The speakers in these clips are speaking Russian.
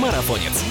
Марафонец.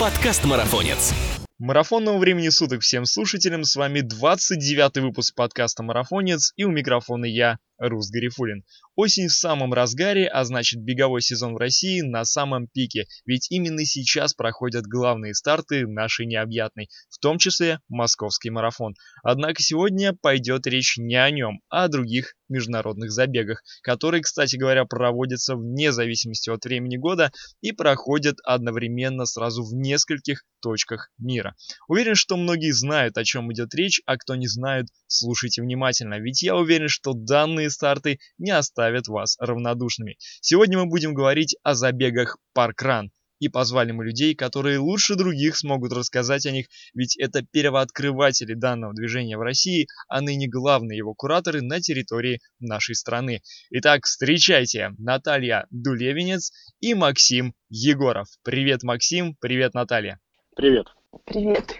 Подкаст Марафонец. Марафонного времени суток всем слушателям. С вами 29 выпуск подкаста Марафонец и у микрофона я, Рус Гарифулин. Осень в самом разгаре, а значит беговой сезон в России на самом пике, ведь именно сейчас проходят главные старты нашей необъятной, в том числе московский марафон. Однако сегодня пойдет речь не о нем, а о других международных забегах, которые, кстати говоря, проводятся вне зависимости от времени года и проходят одновременно сразу в нескольких точках мира. Уверен, что многие знают, о чем идет речь, а кто не знает, слушайте внимательно, ведь я уверен, что данные старты не оставят вас равнодушными. Сегодня мы будем говорить о забегах паркран. И позвали мы людей, которые лучше других смогут рассказать о них, ведь это первооткрыватели данного движения в России, а ныне главные его кураторы на территории нашей страны. Итак, встречайте Наталья Дулевинец и Максим Егоров. Привет, Максим, привет, Наталья. Привет. Привет.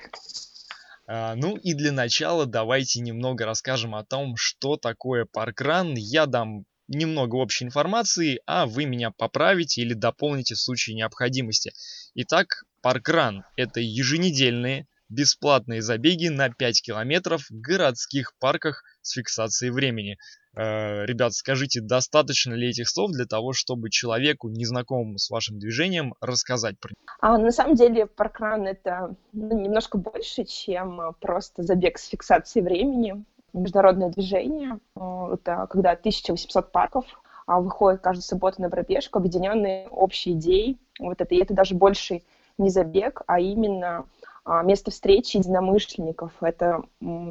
А, ну и для начала давайте немного расскажем о том, что такое паркран. Я дам немного общей информации, а вы меня поправите или дополните в случае необходимости. Итак, паркран – это еженедельные бесплатные забеги на 5 километров в городских парках с фиксацией времени. Э, ребят, скажите, достаточно ли этих слов для того, чтобы человеку, незнакомому с вашим движением, рассказать про него? А, на самом деле, паркран — это ну, немножко больше, чем а, просто забег с фиксацией времени. Международное движение — это когда 1800 парков а, выходят каждую субботу на пробежку, объединенные общей идеей. Вот это, и это даже больше не забег, а именно место встречи единомышленников. Это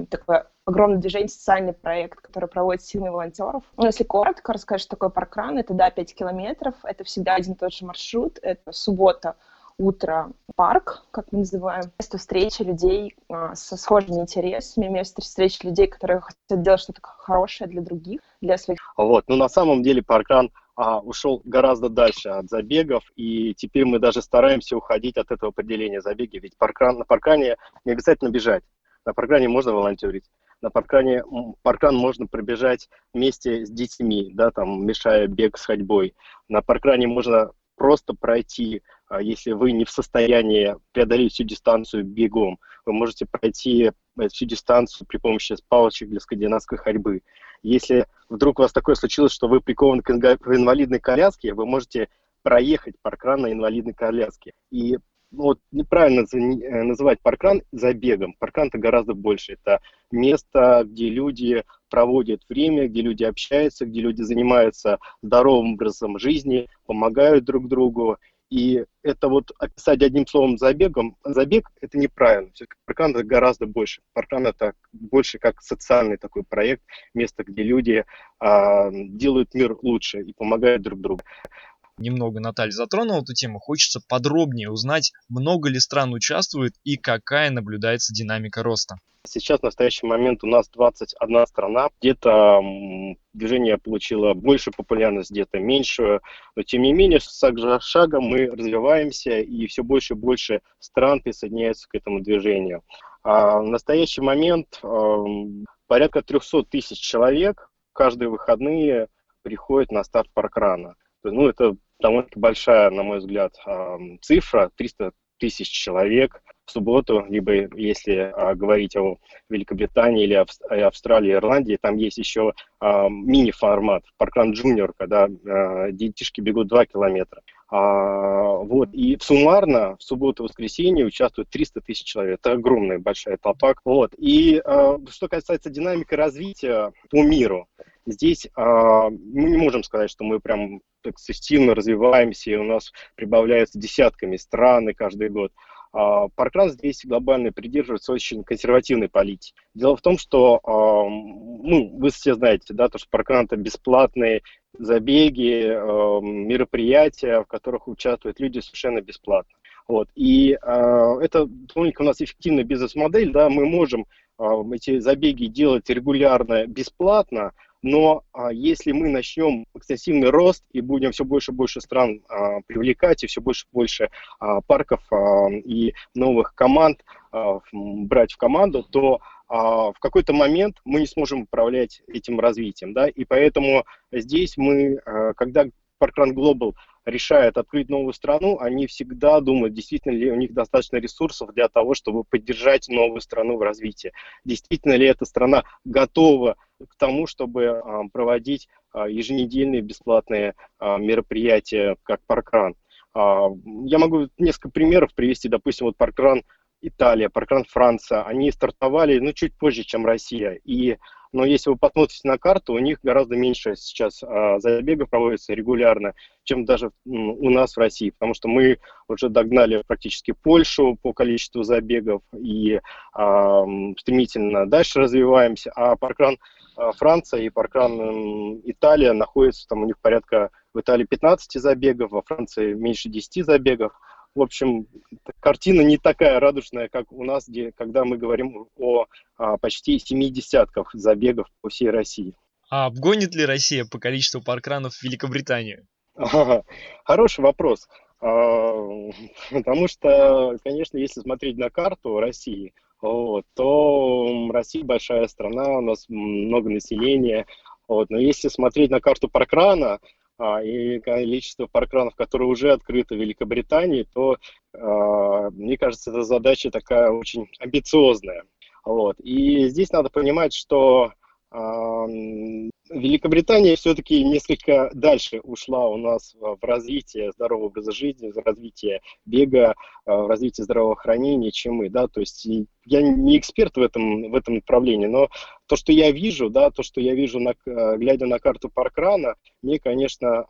такое огромное движение, социальный проект, который проводит силы волонтеров. Ну, если коротко рассказать, что такое паркран, это, да, 5 километров, это всегда один и тот же маршрут, это суббота, утро, парк, как мы называем, место встречи людей а, со схожими интересами, место встречи людей, которые хотят делать что-то хорошее для других, для своих. Вот, ну на самом деле паркран а, ушел гораздо дальше от забегов, и теперь мы даже стараемся уходить от этого определения забеги, ведь паркран, на паркане не обязательно бежать, на паркране можно волонтерить, на паркране паркран можно пробежать вместе с детьми, да, там, мешая бег с ходьбой. На паркране можно просто пройти, а, если вы не в состоянии преодолеть всю дистанцию бегом. Вы можете пройти э, всю дистанцию при помощи палочек для скандинавской ходьбы. Если вдруг у вас такое случилось, что вы прикованы к инвалидной коляске, вы можете проехать паркран на инвалидной коляске. И ну, вот неправильно э, называть паркран забегом. Паркран это гораздо больше. Это место, где люди проводят время, где люди общаются, где люди занимаются здоровым образом жизни, помогают друг другу. И это вот описать одним словом забегом, забег это неправильно. Все-таки паркран это гораздо больше. Паркран это больше как социальный такой проект, место, где люди а, делают мир лучше и помогают друг другу немного Наталья затронула эту тему, хочется подробнее узнать, много ли стран участвует и какая наблюдается динамика роста. Сейчас в настоящий момент у нас 21 страна. Где-то движение получило больше популярность, где-то меньшую. Но тем не менее, шаг за шагом мы развиваемся, и все больше и больше стран присоединяются к этому движению. А в настоящий момент порядка 300 тысяч человек каждые выходные приходят на старт паркрана. Ну, это довольно большая, на мой взгляд, цифра, 300 тысяч человек в субботу, либо если а, говорить о Великобритании или Австралии, Ирландии, там есть еще а, мини-формат, паркран джуниор, когда а, детишки бегут 2 километра. А, вот, и суммарно в субботу-воскресенье участвует 300 тысяч человек. Это огромная большая толпа. Вот, и а, что касается динамики развития по миру, здесь а, мы не можем сказать, что мы прям сильно развиваемся, и у нас прибавляются десятками стран каждый год. А, Паркран здесь глобально придерживается очень консервативной политики. Дело в том, что, а, ну, вы все знаете, да, то, что Паркран это бесплатные забеги, а, мероприятия, в которых участвуют люди совершенно бесплатно. Вот. И это довольно у нас эффективная бизнес-модель, да, мы можем эти забеги делать регулярно, бесплатно, но а, если мы начнем экстенсивный рост и будем все больше и больше стран а, привлекать, и все больше и больше а, парков а, и новых команд а, брать в команду, то а, в какой-то момент мы не сможем управлять этим развитием. Да? И поэтому здесь мы, а, когда Parkrun Global решают открыть новую страну, они всегда думают, действительно ли у них достаточно ресурсов для того, чтобы поддержать новую страну в развитии. Действительно ли эта страна готова к тому, чтобы а, проводить а, еженедельные бесплатные а, мероприятия, как parkrun. Я могу несколько примеров привести. Допустим, вот parkrun Италия, parkrun Франция. Они стартовали ну, чуть позже, чем Россия. И но если вы посмотрите на карту, у них гораздо меньше сейчас а, забегов проводится регулярно, чем даже у нас в России, потому что мы уже догнали практически Польшу по количеству забегов и а, стремительно дальше развиваемся, а паркран а, Франция и паркран Италия находятся, там у них порядка в Италии 15 забегов, во Франции меньше 10 забегов, в общем, картина не такая радужная, как у нас, где, когда мы говорим о а, почти семи десятках забегов по всей России. А обгонит ли Россия по количеству паркранов Великобританию? Хороший вопрос. А, потому что, конечно, если смотреть на карту России, вот, то Россия большая страна, у нас много населения. Вот, но если смотреть на карту паркрана, и количество паркранов, которые уже открыты в Великобритании, то, а, мне кажется, эта задача такая очень амбициозная. Вот. И здесь надо понимать, что Великобритания все-таки несколько дальше ушла у нас в развитие здорового образа жизни, в развитие бега, в развитие здравоохранения, чем мы, да, то есть я не эксперт в этом, в этом направлении, но то, что я вижу, да, то, что я вижу, на, глядя на карту Паркрана, мне, конечно,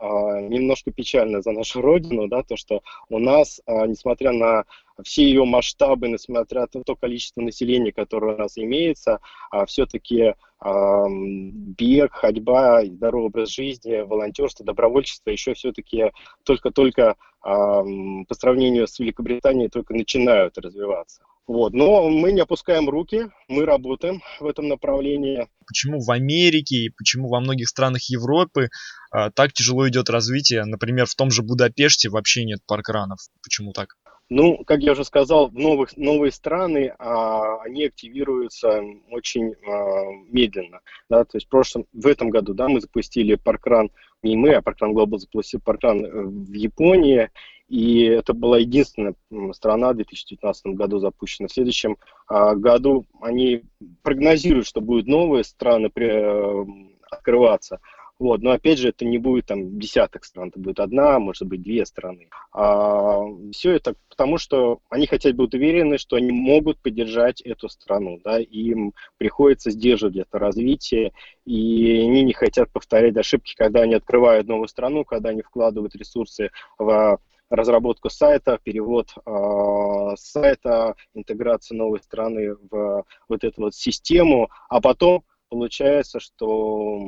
немножко печально за нашу родину, да, то, что у нас, несмотря на все ее масштабы, несмотря на то количество населения, которое у нас имеется, все-таки бег, ходьба, здоровый образ жизни, волонтерство, добровольчество еще все-таки только-только по сравнению с Великобританией только начинают развиваться. Вот. Но мы не опускаем руки, мы работаем в этом направлении. Почему в Америке и почему во многих странах Европы а, так тяжело идет развитие? Например, в том же Будапеште вообще нет паркранов. Почему так? Ну, как я уже сказал, в новых, новые страны а, они активируются очень а, медленно. Да? То есть в, прошлом, в этом году да, мы запустили паркран, не мы, а паркран Global запустил паркран э, в Японии, и это была единственная страна в 2019 году запущена. В следующем а, году они прогнозируют, что будут новые страны а, открываться. Вот, но опять же, это не будет там десяток стран, это будет одна, может быть, две страны. А, все это потому, что они хотят быть уверены, что они могут поддержать эту страну, да, им приходится сдерживать это развитие, и они не хотят повторять ошибки, когда они открывают новую страну, когда они вкладывают ресурсы в разработку сайта, перевод э, сайта, интеграцию новой страны в вот эту вот систему, а потом получается, что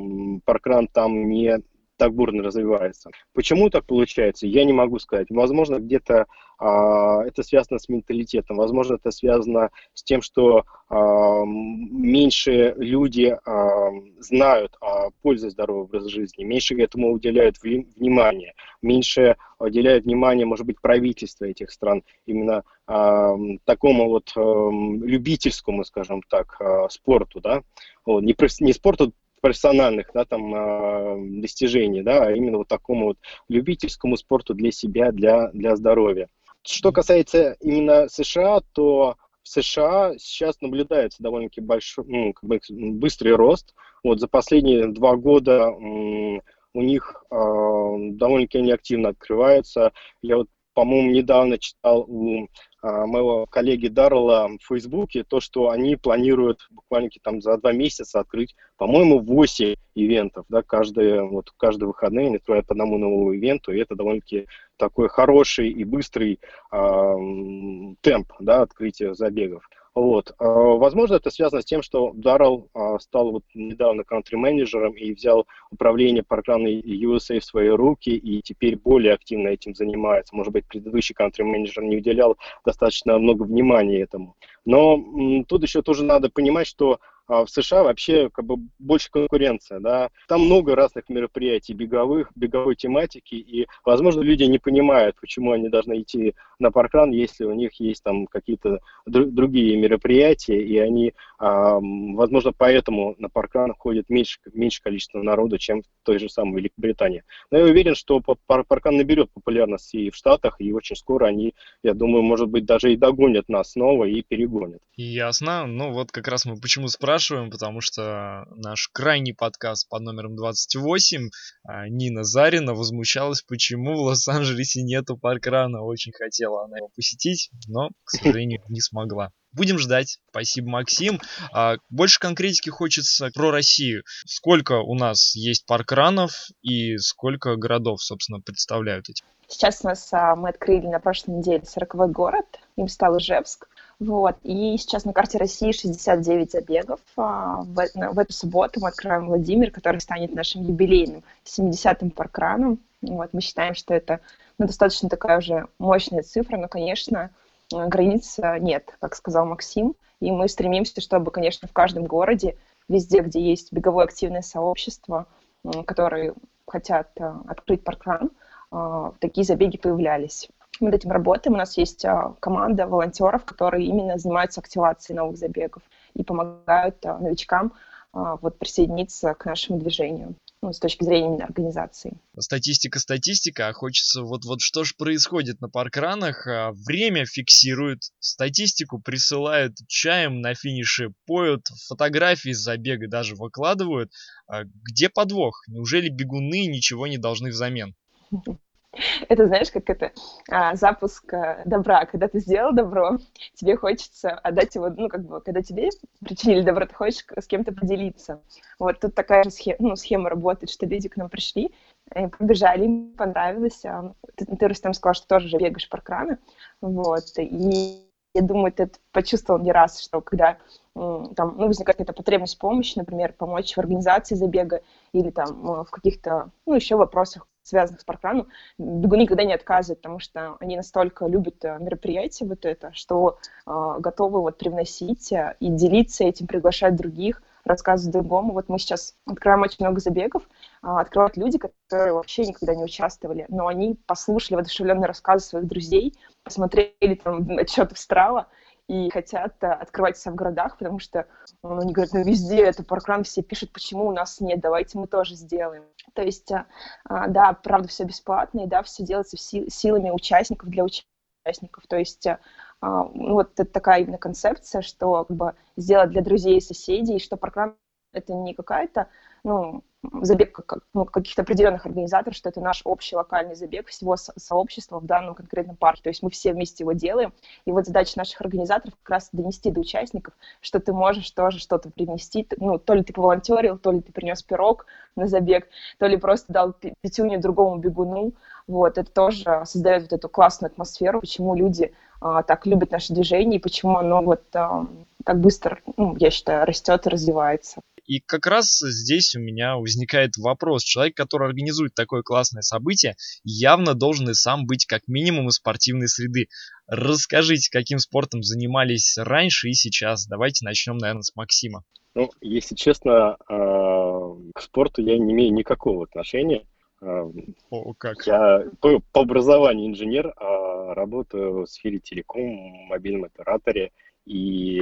паркран там не так бурно развивается. Почему так получается, я не могу сказать. Возможно, где-то а, это связано с менталитетом, возможно, это связано с тем, что а, меньше люди а, знают о пользе здорового образа жизни, меньше этому уделяют внимание, меньше уделяют внимание, может быть, правительство этих стран именно а, такому вот а, любительскому, скажем так, а, спорту, да, вот, не, не спорту профессиональных да, там, э, достижений, да, а именно вот такому вот любительскому спорту для себя, для, для здоровья. Что касается именно США, то в США сейчас наблюдается довольно-таки большой, ну, как бы быстрый рост. Вот за последние два года у них э, довольно-таки они активно открываются. Я вот, по-моему, недавно читал у а, моего коллеги Даррелла в Фейсбуке, то, что они планируют буквально там за два месяца открыть, по-моему, 8 ивентов, да, каждые, вот, каждые выходные они открывают по одному новому ивенту, и это довольно-таки такой хороший и быстрый э, темп, да, открытия забегов. Вот. А, возможно, это связано с тем, что Даррелл стал вот недавно кантри-менеджером и взял управление программой USA в свои руки и теперь более активно этим занимается. Может быть, предыдущий кантри-менеджер не уделял достаточно много внимания этому. Но тут еще тоже надо понимать, что а в США вообще как бы больше конкуренция, да. Там много разных мероприятий беговых, беговой тематики, и, возможно, люди не понимают, почему они должны идти на паркран, если у них есть там какие-то др- другие мероприятия, и они, а, возможно, поэтому на паркран ходит меньше, меньше количество народу, чем в той же самой Великобритании. Но я уверен, что паркран наберет популярность и в Штатах, и очень скоро они, я думаю, может быть, даже и догонят нас снова и перегонят. Ясно. Ну вот как раз мы почему спрашиваем, потому что наш крайний подкаст под номером 28 а, Нина Зарина возмущалась, почему в Лос-Анджелесе нету паркрана. Очень хотела она его посетить, но, к сожалению, не смогла. Будем ждать. Спасибо, Максим. А, больше конкретики хочется про Россию. Сколько у нас есть паркранов и сколько городов, собственно, представляют эти? Сейчас у нас а, мы открыли на прошлой неделе 40 город, им стал Ижевск. Вот. И сейчас на карте России 69 забегов. А, в, в эту субботу мы открываем Владимир, который станет нашим юбилейным 70-м паркраном. Вот. Мы считаем, что это ну, достаточно такая уже мощная цифра, но, конечно, границ нет, как сказал Максим. И мы стремимся, чтобы, конечно, в каждом городе, везде, где есть беговое активное сообщество, которые хотят а, открыть паркран, а, такие забеги появлялись. Мы над этим работаем. У нас есть а, команда волонтеров, которые именно занимаются активацией новых забегов и помогают новичкам вот присоединиться к нашему движению ну, с точки зрения именно организации. Статистика, статистика, а хочется вот, вот что же происходит на паркранах. А, время фиксируют, статистику присылают чаем на финише, поют, фотографии с забега даже выкладывают. А где подвох? Неужели бегуны ничего не должны взамен? Это знаешь, как это а, запуск а, добра. Когда ты сделал добро, тебе хочется отдать его, ну, как бы, когда тебе причинили добро, ты хочешь с кем-то поделиться. Вот тут такая же схема, ну, схема работает, что люди к нам пришли, побежали, им понравилось. А, ты, ты Рустам сказал, что тоже же бегаешь паркраны. Вот, и я думаю, ты это почувствовал не раз, что когда там, ну, возникает какая-то потребность помощи, например, помочь в организации забега или там в каких-то, ну, еще вопросах, связанных с паркраном, бегуны никогда не отказывают, потому что они настолько любят э, мероприятие вот это, что э, готовы вот привносить э, и делиться этим, приглашать других, рассказывать другому. Вот мы сейчас открываем очень много забегов, э, открывают люди, которые вообще никогда не участвовали, но они послушали воодушевленные рассказы своих друзей, посмотрели там отчеты в Страва, и хотят э, открывать себя в городах, потому что ну, они говорят, ну везде это паркран, все пишут, почему у нас нет, давайте мы тоже сделаем. То есть, э, э, да, правда, все бесплатно, и да, все делается силами участников для участников. То есть, ну, вот это такая именно концепция, что как бы сделать для друзей и соседей, что паркран это не какая-то, ну, забег как, ну, каких-то определенных организаторов, что это наш общий локальный забег всего со- сообщества в данном конкретном парке. То есть мы все вместе его делаем. И вот задача наших организаторов как раз донести до участников, что ты можешь тоже что-то привнести. Ну, то ли ты поволонтерил, то ли ты принес пирог на забег, то ли просто дал пятюню другому бегуну. Вот, это тоже создает вот эту классную атмосферу, почему люди а, так любят наше движение и почему оно вот а, так быстро, ну, я считаю, растет и развивается. И как раз здесь у меня возникает вопрос. Человек, который организует такое классное событие, явно должен и сам быть как минимум из спортивной среды. Расскажите, каким спортом занимались раньше и сейчас. Давайте начнем, наверное, с Максима. Ну, если честно, а, к спорту я не имею никакого отношения. А, О, как? Я по, по образованию инженер, а работаю в сфере телеком, мобильном операторе. И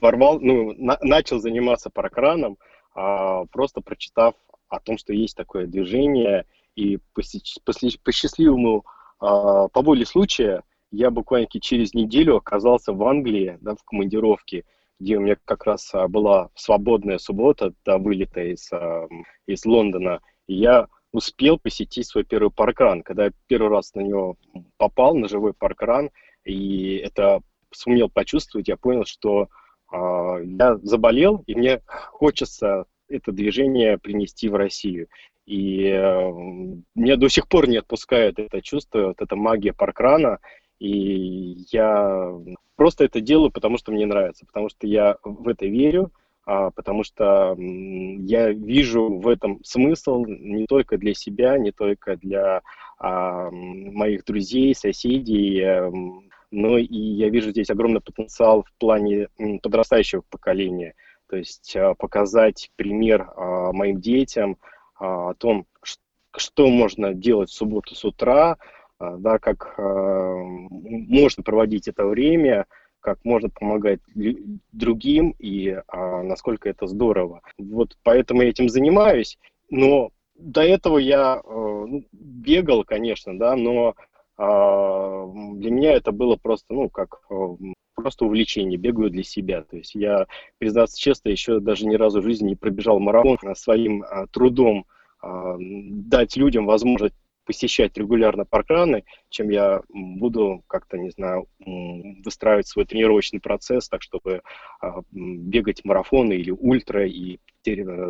ворвал, ну, на, начал заниматься паркраном, а, просто прочитав о том, что есть такое движение, и по, по, по счастливому, а, по воле случая, я буквально через неделю оказался в Англии, да, в командировке, где у меня как раз а, была свободная суббота до вылета из, а, из Лондона, и я успел посетить свой первый паркран. Когда я первый раз на него попал, на живой паркран, и это сумел почувствовать, я понял, что я заболел, и мне хочется это движение принести в Россию. И э, меня до сих пор не отпускает это чувство, вот эта магия паркрана. И я просто это делаю, потому что мне нравится, потому что я в это верю, а, потому что я вижу в этом смысл не только для себя, не только для а, моих друзей, соседей, но и я вижу здесь огромный потенциал в плане подрастающего поколения. То есть а, показать пример а, моим детям о том, что можно делать в субботу с утра, да, как можно проводить это время, как можно помогать другим и насколько это здорово. Вот поэтому я этим занимаюсь, но до этого я э, ну, бегал, конечно, да, но а, для меня это было просто, ну, как э, просто увлечение, бегаю для себя. То есть я, признаться честно, еще даже ни разу в жизни не пробежал марафон а своим а, трудом дать людям возможность посещать регулярно паркраны, чем я буду как-то, не знаю, выстраивать свой тренировочный процесс, так чтобы бегать марафоны или ультра и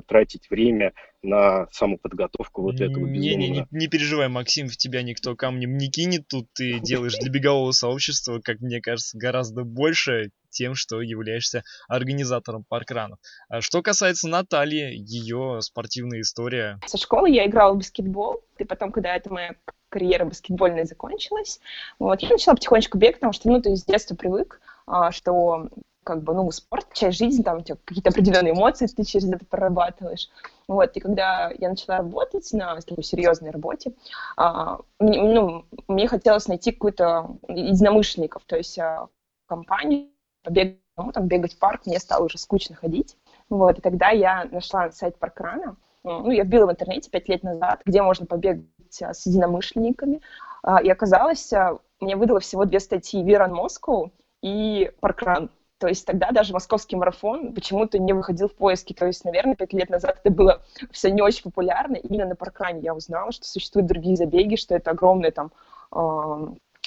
тратить время на самоподготовку вот этого не, не, не, не переживай, Максим, в тебя никто камнем не кинет, тут ты делаешь для бегового сообщества, как мне кажется, гораздо больше тем, что являешься организатором паркранов. А что касается Натальи, ее спортивная история. Со школы я играла в баскетбол, и потом, когда это моя карьера баскетбольная закончилась, вот, я начала потихонечку бегать, потому что, ну, ты с детства привык, а, что как бы, ну, спорт, часть жизни, там, у тебя какие-то определенные эмоции ты через это прорабатываешь. Вот, и когда я начала работать на такой серьезной работе, а, мне, ну, мне хотелось найти какую-то единомышленников, то есть а, компанию, побегать, ну, там, бегать в парк, мне стало уже скучно ходить. Вот, и тогда я нашла сайт Паркрана, ну, я вбила в интернете пять лет назад, где можно побегать а, с единомышленниками, а, и оказалось, а, мне выдало всего две статьи «Виран Москву» и «Паркран». То есть тогда даже московский марафон почему-то не выходил в поиски. То есть, наверное, пять лет назад это было все не очень популярно. Именно на паркране я узнала, что существуют другие забеги, что это огромная там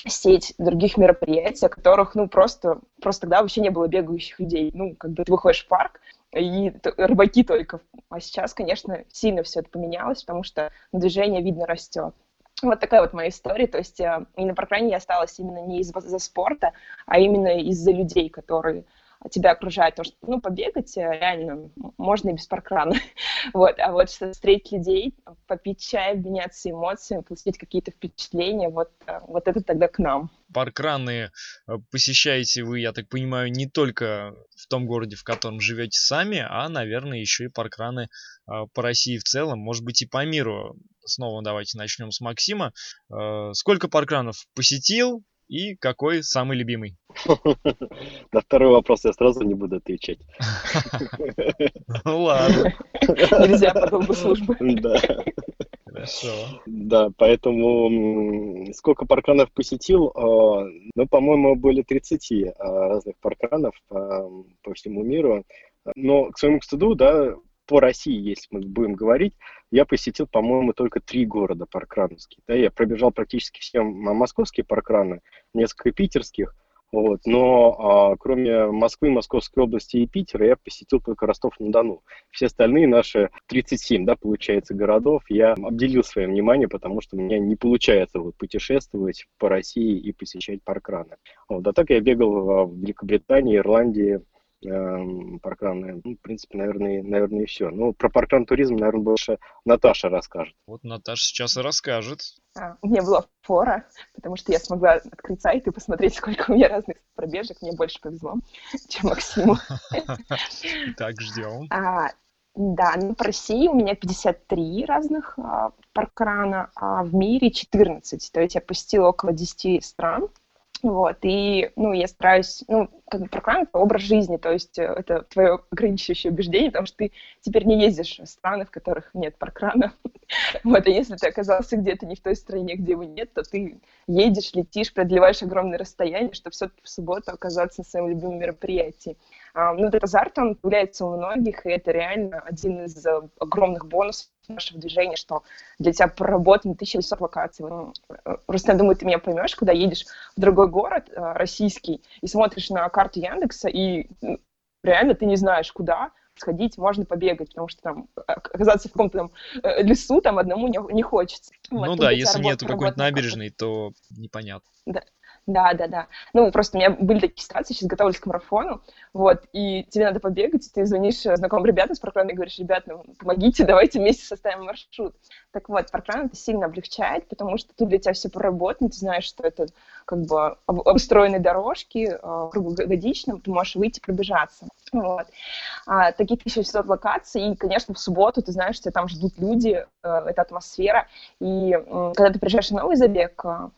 сеть других мероприятий, о которых, ну, просто, просто тогда вообще не было бегающих людей. Ну, как бы ты выходишь в парк, и рыбаки только. А сейчас, конечно, сильно все это поменялось, потому что движение, видно, растет. Вот такая вот моя история. То есть э, и на паркране я осталась именно не из-за спорта, а именно из-за людей, которые тебя окружают. Потому что, ну, побегать э, реально можно и без паркрана. вот. А вот встретить людей, попить чай, обменяться эмоциями, получить какие-то впечатления, вот, э, вот это тогда к нам. Паркраны посещаете вы, я так понимаю, не только в том городе, в котором живете сами, а, наверное, еще и паркраны по России в целом, может быть, и по миру снова давайте начнем с Максима. Э, сколько паркранов посетил и какой самый любимый? На второй вопрос я сразу не буду отвечать. Ну ладно. Нельзя по долгу службы. Да. Хорошо. Да, поэтому сколько паркранов посетил? Э, ну, по-моему, более 30 э, разных паркранов по, по всему миру. Но к своему стыду, да, по России, если мы будем говорить, я посетил, по-моему, только три города паркрановские. Да, я пробежал практически все московские паркраны, несколько питерских, вот, но а, кроме Москвы, Московской области и Питера я посетил только Ростов-на-Дону. Все остальные наши 37, да, получается, городов я обделил свое внимание, потому что у меня не получается вот, путешествовать по России и посещать паркраны. Вот, а так я бегал в Великобритании, Ирландии, Эм, паркранные. Ну, в принципе, наверное, наверное, и все. Ну, про паркран туризм, наверное, больше Наташа расскажет. Вот Наташа сейчас и расскажет. А, у меня была фора, потому что я смогла открыть сайт и посмотреть, сколько у меня разных пробежек. Мне больше повезло, чем Максиму. Так, ждем. А, да, ну, по России у меня 53 разных а, паркрана, а в мире 14. То есть я посетила около 10 стран. Вот, и, ну, я стараюсь, ну, как бы программа — это образ жизни, то есть э, это твое ограничивающее убеждение, потому что ты теперь не ездишь в страны, в которых нет паркрана. вот, а если ты оказался где-то не в той стране, где его нет, то ты едешь, летишь, преодолеваешь огромное расстояние, чтобы все-таки в субботу оказаться на своем любимом мероприятии. А, ну, этот азарт, он появляется у многих, и это реально один из э, огромных бонусов нашего движения, что для тебя проработано 1800 локаций. Ну, э, Рустам, думаю, ты меня поймешь, когда едешь в другой город э, российский и смотришь на карту Яндекса, и ну, реально ты не знаешь, куда сходить, можно побегать, потому что там оказаться в каком-то там лесу там одному не, не хочется. Ну вот, да, если нету какой-нибудь набережной, то непонятно. Да. Да, да, да. Ну, просто у меня были такие ситуации, сейчас готовлюсь к марафону, вот, и тебе надо побегать, ты звонишь знакомым ребятам с паркрана и говоришь, ребят, ну, помогите, давайте вместе составим маршрут. Так вот, паркран это сильно облегчает, потому что тут для тебя все проработано, ты знаешь, что это как бы обустроенные дорожки, э, круглогодично, ты можешь выйти пробежаться. Вот. А, таких 1600 локаций, и, конечно, в субботу ты знаешь, что там ждут люди, э, это атмосфера, и когда ты приезжаешь на новый забег, э,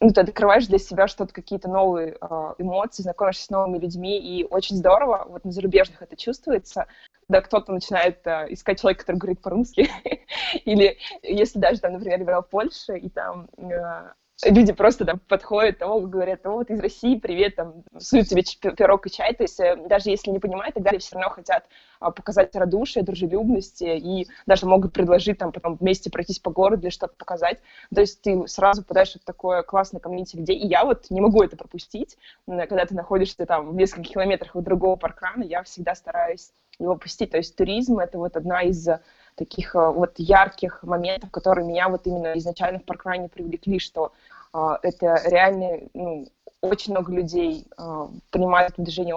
ну, ты открываешь для себя что-то, какие-то новые э, эмоции, знакомишься с новыми людьми, и очень здорово, вот на зарубежных это чувствуется, когда кто-то начинает э, искать человека, который говорит по-русски, или если даже, там, например, я в Польше, и там э, люди просто там подходят, о, говорят, о, вот из России, привет, там, суют тебе пирог и чай, то есть э, даже если не понимают, тогда все равно хотят а, показать радушие, дружелюбность, и даже могут предложить там потом вместе пройтись по городу или что-то показать, то есть ты сразу попадаешь в такое классное комьюнити людей, и я вот не могу это пропустить, когда ты находишься там в нескольких километрах от другого паркрана, я всегда стараюсь его посетить, то есть туризм — это вот одна из таких э, вот ярких моментов, которые меня вот именно изначально в паркране привлекли, что э, это реально ну, очень много людей э, принимают в движении,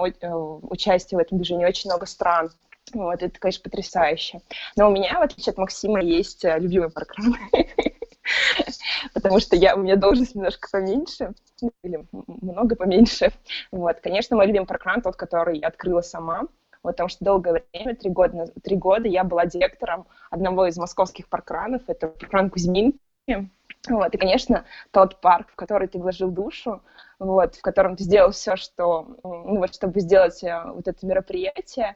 участие в этом движении, очень много стран. Вот, это, конечно, потрясающе. Но у меня, в отличие от Максима, есть любимый паркран. Потому что я, у меня должность немножко поменьше, ну, или много поменьше. Вот, конечно, мой любимый паркран тот, который я открыла сама потому что долгое время, три года, три года я была директором одного из московских паркранов, это паркран Кузьминки. Вот, и, конечно, тот парк, в который ты вложил душу, вот, в котором ты сделал все, что, ну, вот, чтобы сделать э, вот это мероприятие,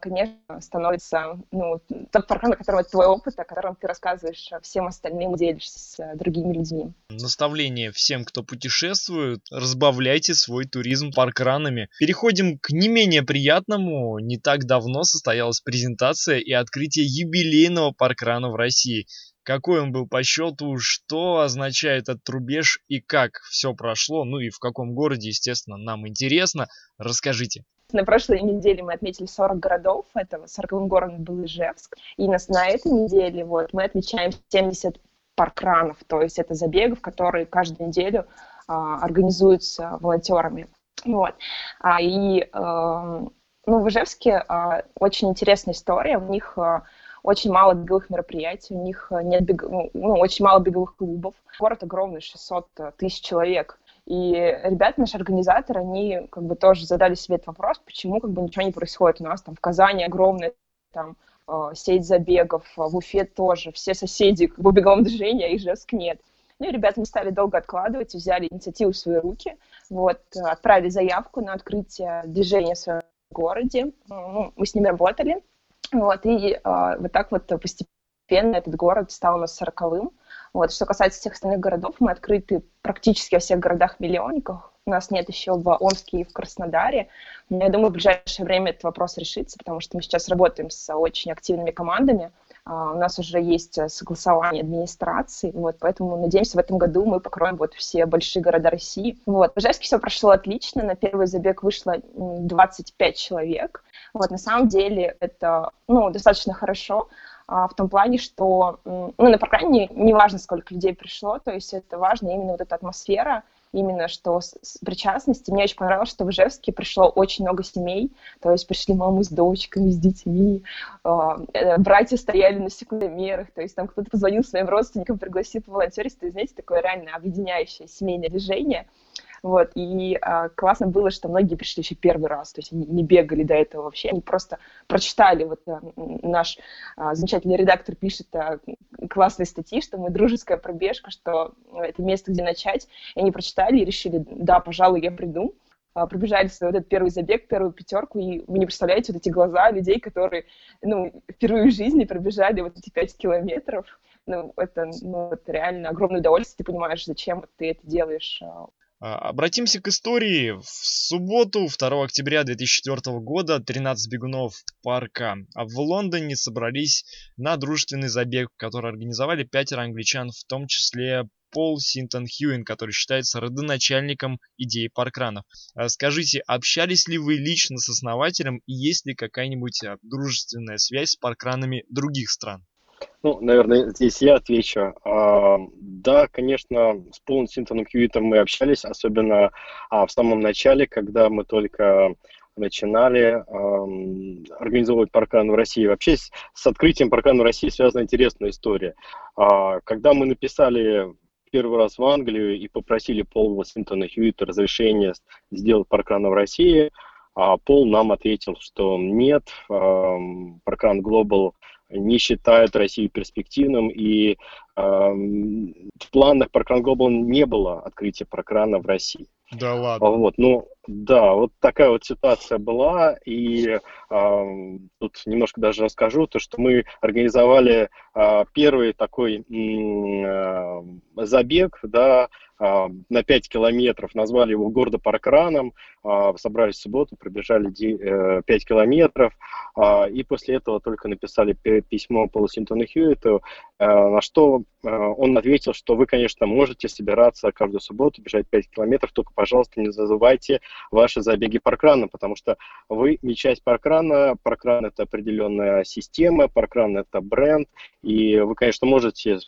конечно, становится ну, тот паркан, на котором твой опыт, о котором ты рассказываешь всем остальным, делишься с э, другими людьми. Наставление всем, кто путешествует, разбавляйте свой туризм паркранами. Переходим к не менее приятному. Не так давно состоялась презентация и открытие юбилейного паркрана в России какой он был по счету, что означает этот рубеж и как все прошло, ну и в каком городе, естественно, нам интересно. Расскажите. На прошлой неделе мы отметили 40 городов, это 40 городом был Ижевск, и на, на этой неделе вот, мы отмечаем 70 паркранов, то есть это забегов, которые каждую неделю а, организуются волонтерами. Вот. А, и а, ну, в Ижевске а, очень интересная история, у них а, очень мало беговых мероприятий, у них нет бег... ну, ну очень мало беговых клубов. Город огромный, 600 тысяч человек. И ребята, наши организаторы, они как бы тоже задали себе этот вопрос, почему как бы ничего не происходит у нас. Там в Казани огромная там э, сеть забегов, в Уфе тоже, все соседи в беговом движении, а Ижевск нет. Ну и ребята не стали долго откладывать, взяли инициативу в свои руки, вот, отправили заявку на открытие движения в своем городе. Ну, мы с ними работали, вот, и э, вот так вот постепенно этот город стал у нас сороковым. Вот. Что касается всех остальных городов, мы открыты практически во всех городах-миллионниках. У нас нет еще в Омске и в Краснодаре. Но я думаю, в ближайшее время этот вопрос решится, потому что мы сейчас работаем с очень активными командами. Uh, у нас уже есть согласование администрации, вот, поэтому, надеемся, в этом году мы покроем вот все большие города России. Вот, в Ижевске все прошло отлично, на первый забег вышло 25 человек. Вот, на самом деле это, ну, достаточно хорошо, а, в том плане, что, ну, на программе не важно, сколько людей пришло, то есть это важно именно вот эта атмосфера, именно что с, с причастности. Мне очень понравилось, что в Ижевске пришло очень много семей, то есть пришли мамы с дочками, с детьми, э, братья стояли на секундомерах, то есть там кто-то позвонил своим родственникам, пригласил волонтерить, то есть, знаете, такое реально объединяющее семейное движение. Вот, и а, классно было, что многие пришли еще первый раз, то есть они не бегали до этого вообще, они просто прочитали, вот а, наш а, замечательный редактор пишет а, классные статьи, что мы дружеская пробежка, что это место, где начать, и они прочитали и решили, да, пожалуй, я приду, а, пробежали свой вот этот первый забег, первую пятерку, и вы не представляете вот эти глаза людей, которые, ну, впервые в жизни пробежали вот эти пять километров. Ну, это, ну, это реально огромное удовольствие, ты понимаешь, зачем ты это делаешь. А, а, обратимся к истории. В субботу, 2 октября 2004 года, 13 бегунов парка а в Лондоне собрались на дружественный забег, который организовали пятеро англичан, в том числе Пол Синтон Хьюин, который считается родоначальником идеи паркранов. А скажите, общались ли вы лично с основателем и есть ли какая-нибудь дружественная связь с паркранами других стран? Ну, наверное, здесь я отвечу. Да, конечно, с Полом Синтоном Хьюитом мы общались, особенно а, в самом начале, когда мы только начинали э, организовывать паркран в России. Вообще с, с открытием паркрана в России связана интересная история. А, когда мы написали первый раз в Англию и попросили Пола Синтона Хьюита разрешения сделать паркран в России, а Пол нам ответил, что нет, э, паркран Global не считает Россию перспективным, и э, в планах Паркран Global не было открытия паркрана в России. Да ладно. Вот, ну, да, вот такая вот ситуация была, и э, тут немножко даже расскажу, то, что мы организовали э, первый такой э, забег, да, э, на 5 километров, назвали его города Паркраном, э, собрались в субботу, пробежали 5 километров, э, и после этого только написали письмо Полу Синтону Хьюиту, э, на что э, он ответил, что вы, конечно, можете собираться каждую субботу, бежать 5 километров, только, пожалуйста, не забывайте ваши забеги паркрана, потому что вы не часть паркрана, паркран это определенная система, паркран это бренд, и вы, конечно, можете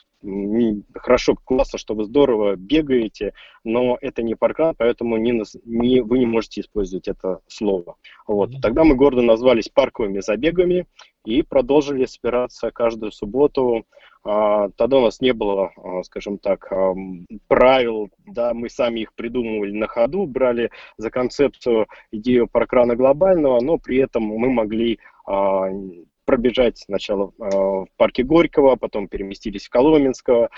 хорошо, классно, что вы здорово бегаете, но это не паркран, поэтому не, не, вы не можете использовать это слово. Вот. Тогда мы гордо назвались парковыми забегами и продолжили собираться каждую субботу а, тогда у нас не было, а, скажем так, правил, да, мы сами их придумывали на ходу, брали за концепцию идею паркрана глобального, но при этом мы могли а, пробежать сначала в парке Горького, потом переместились в Коломенского,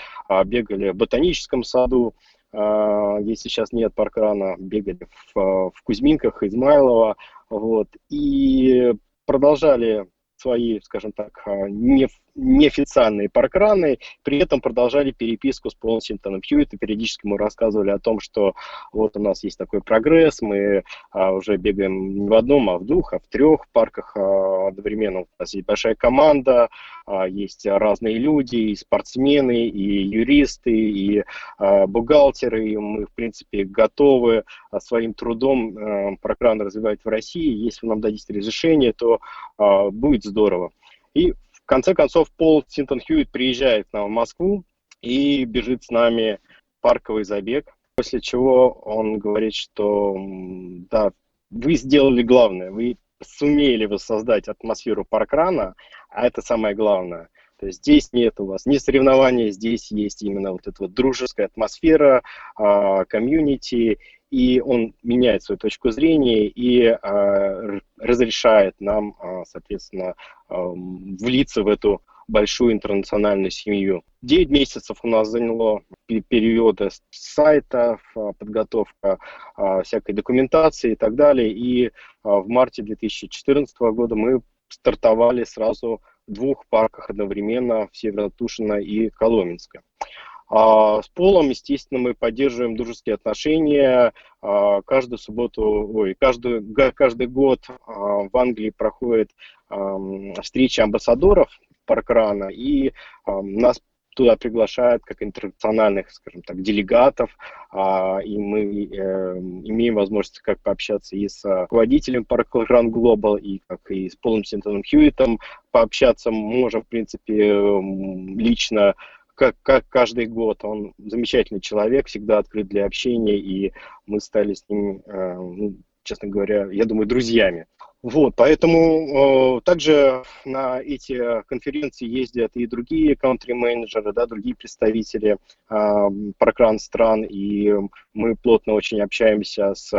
бегали в ботаническом саду, где сейчас нет паркрана, бегали в, в Кузьминках, Измайлово, вот, и продолжали свои, скажем так, не, неофициальные паркраны, при этом продолжали переписку с Полом Хьюитт, и периодически мы рассказывали о том, что вот у нас есть такой прогресс, мы а, уже бегаем не в одном, а в двух, а в трех парках а, одновременно. У нас есть большая команда, а, есть разные люди, и спортсмены, и юристы, и а, бухгалтеры, и мы, в принципе, готовы а, своим трудом а, паркран развивать в России. Если вы нам дадите разрешение, то а, будет здорово. И конце концов, Пол Синтон Хьюитт приезжает к нам в Москву и бежит с нами парковый забег, после чего он говорит, что да, вы сделали главное, вы сумели воссоздать атмосферу паркрана, а это самое главное. То есть здесь нет у вас ни соревнований, здесь есть именно вот эта вот дружеская атмосфера, а, комьюнити, и он меняет свою точку зрения и э, разрешает нам, э, соответственно, э, влиться в эту большую интернациональную семью. Девять месяцев у нас заняло переводы сайтов, подготовка всякой документации и так далее. И в марте 2014 года мы стартовали сразу в двух парках одновременно в Северо-Тушино и Коломенское. А с Полом, естественно, мы поддерживаем дружеские отношения. А, каждую субботу, ой, каждый, каждый год а, в Англии проходит встреча амбассадоров паркрана, и нас туда приглашают как интернациональных, скажем так, делегатов, и мы э, имеем возможность как пообщаться и с руководителем Parkrun Global, и как и с Полом Синтоном Хьюитом пообщаться можем, в принципе, лично как, как каждый год. Он замечательный человек, всегда открыт для общения, и мы стали с ним, э, ну, честно говоря, я думаю, друзьями. Вот, поэтому э, также на эти конференции ездят и другие кантри-менеджеры, да, другие представители э, прокран стран, и мы плотно очень общаемся с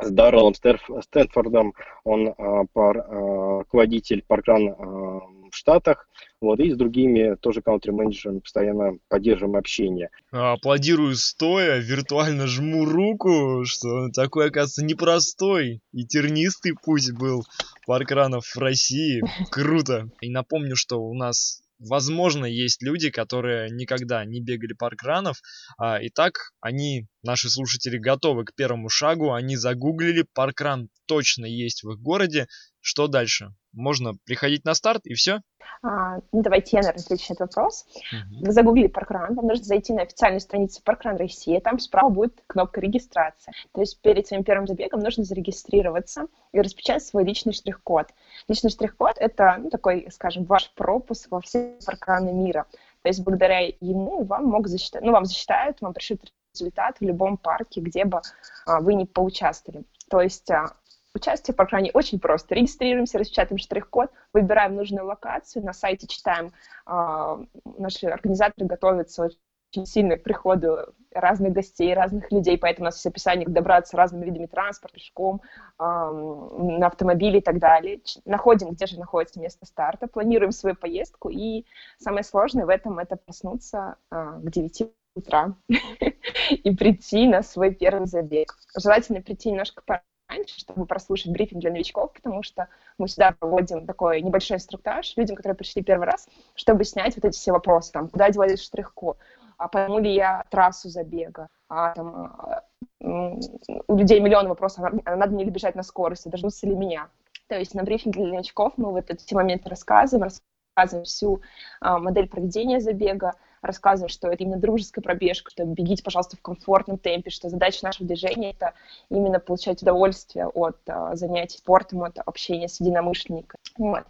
с Дарреллом Стэнфордом, он э, пар, э, руководитель э, в Штатах, вот, и с другими тоже каунтри-менеджерами постоянно поддерживаем общение. Аплодирую стоя, виртуально жму руку, что такой, оказывается, непростой и тернистый путь был паркранов в России. Круто. И напомню, что у нас возможно, есть люди, которые никогда не бегали паркранов. А, и так они, наши слушатели, готовы к первому шагу. Они загуглили, паркран точно есть в их городе. Что дальше? Можно приходить на старт и все? А, ну, давайте я, наверное, отвечу на этот вопрос. Uh-huh. Вы загуглили Паркран, вам нужно зайти на официальную страницу Паркран России, там справа будет кнопка регистрация. То есть перед своим первым забегом нужно зарегистрироваться и распечатать свой личный штрих-код. Личный штрих-код — это ну, такой, скажем, ваш пропуск во все паркраны мира. То есть благодаря ему вам мог засчитать, ну, вам засчитают, вам пришлют результат в любом парке, где бы а, вы не поучаствовали. То есть а, участие в паркране очень просто. Регистрируемся, распечатаем штрих-код, выбираем нужную локацию, на сайте читаем, а, наши организаторы готовятся очень сильно к приходу разных гостей, разных людей, поэтому у нас есть описание, как добраться разными видами транспорта, пешком, эм, на автомобиле и так далее. Находим, где же находится место старта, планируем свою поездку, и самое сложное в этом — это проснуться э, к 9 утра и прийти на свой первый забег. Желательно прийти немножко пораньше, чтобы прослушать брифинг для новичков, потому что мы сюда проводим такой небольшой инструктаж людям, которые пришли первый раз, чтобы снять вот эти все вопросы, там, куда девались штрих-код, а пойму ли я трассу забега, а, там, а, у людей миллион вопросов, а надо мне ли бежать на скорости, дождутся ли меня. То есть на брифинге для новичков мы вот эти моменты рассказываем, рассказываем всю а, модель проведения забега, рассказываем, что это именно дружеская пробежка, что бегите, пожалуйста, в комфортном темпе, что задача нашего движения — это именно получать удовольствие от а, занятий спортом, от общения с единомышленниками. Вот.